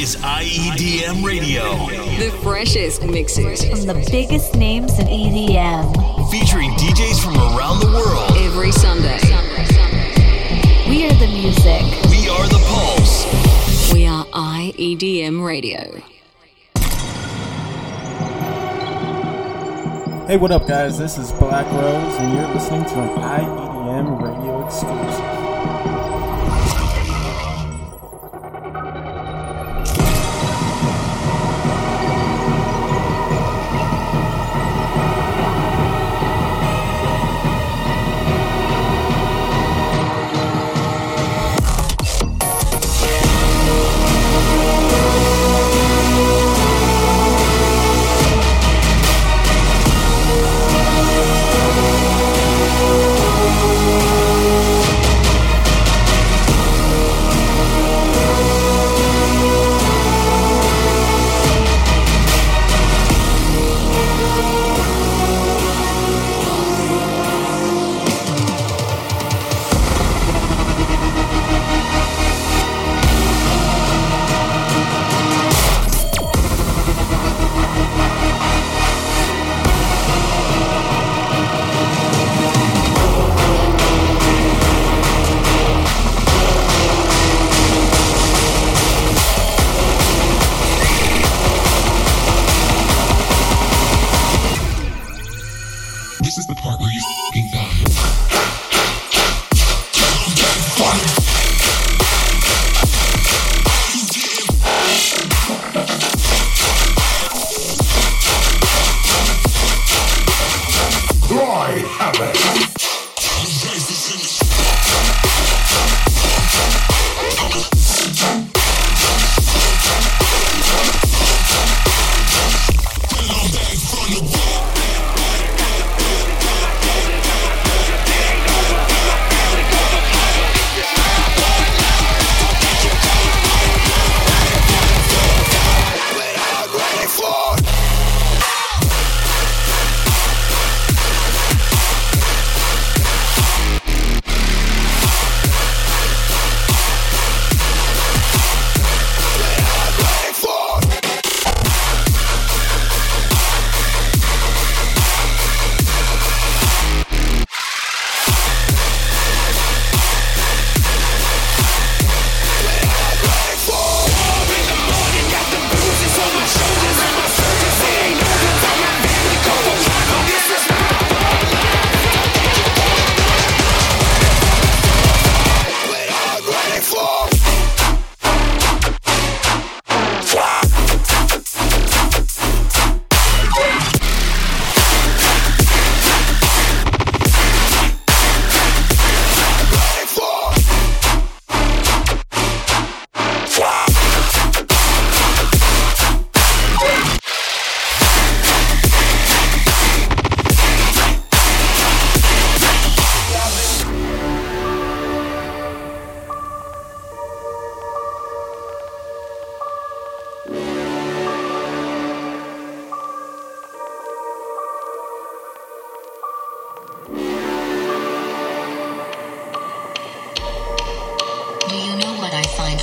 is IEDM Radio. The freshest mixes from the biggest names in EDM. Featuring DJs from around the world. Every Sunday. We are the music. We are the pulse. We are IEDM Radio. Hey, what up, guys? This is BlvckRose, and you're listening to an IEDM radio exclusive.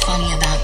We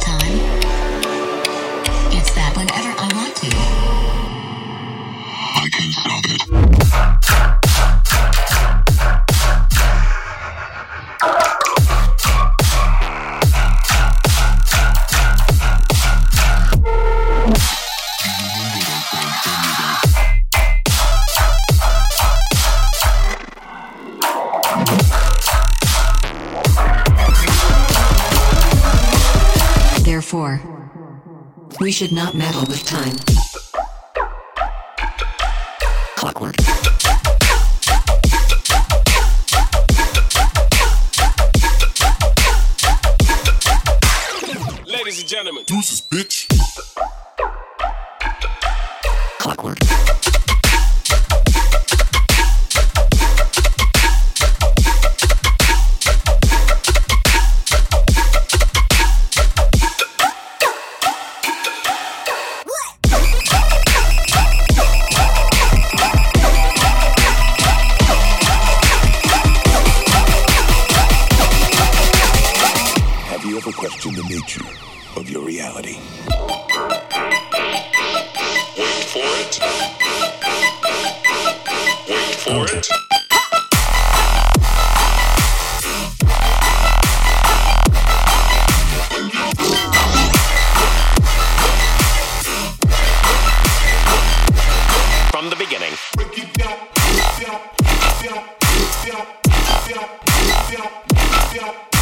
Baby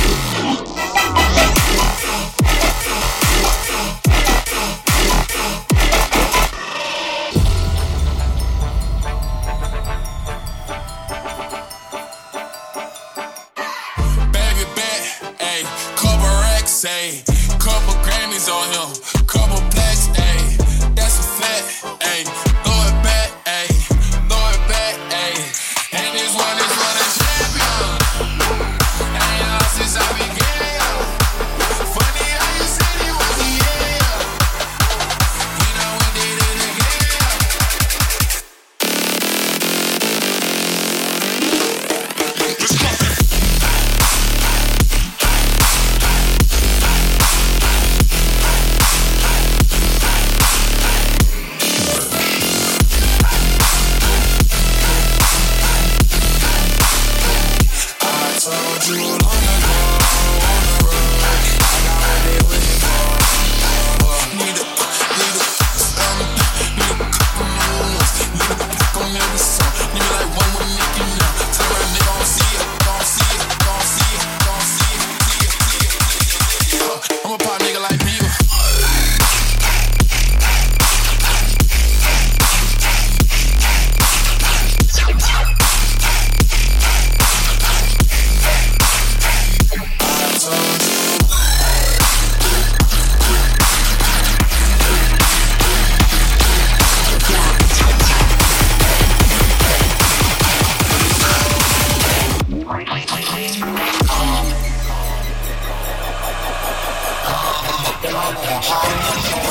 Oh,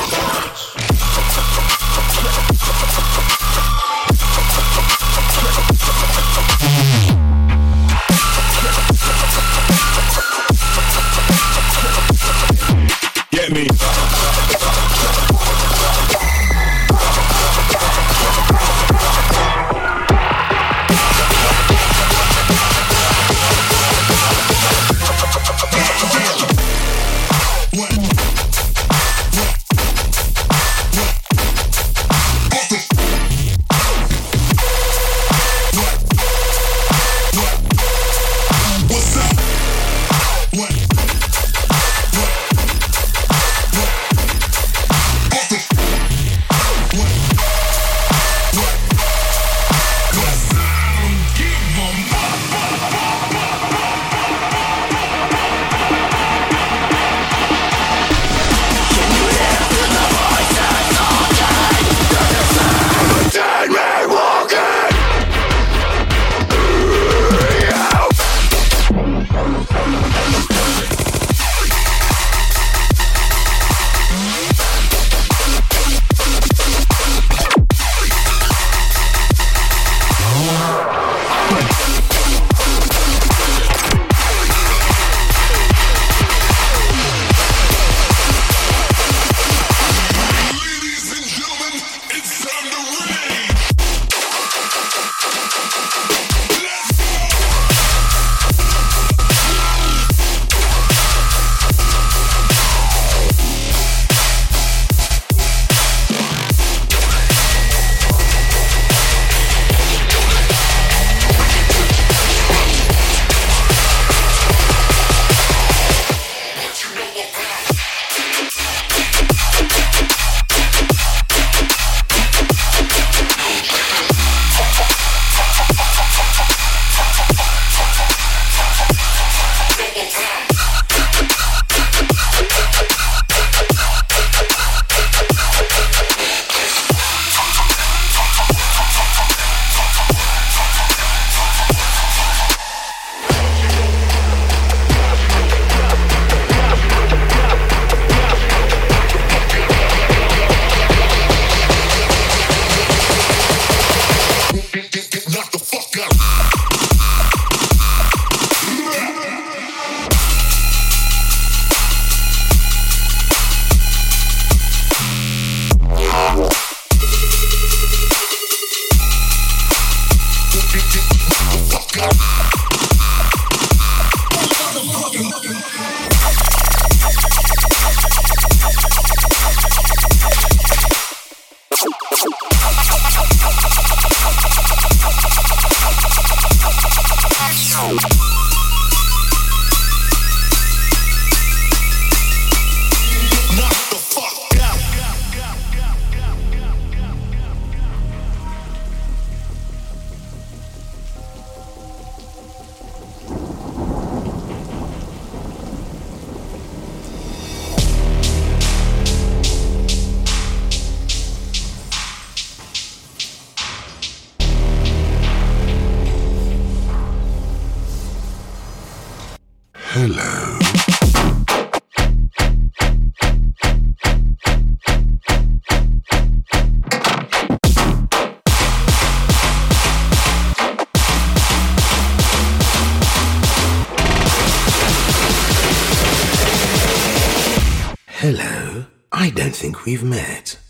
Hello. Hello. I don't think we've met.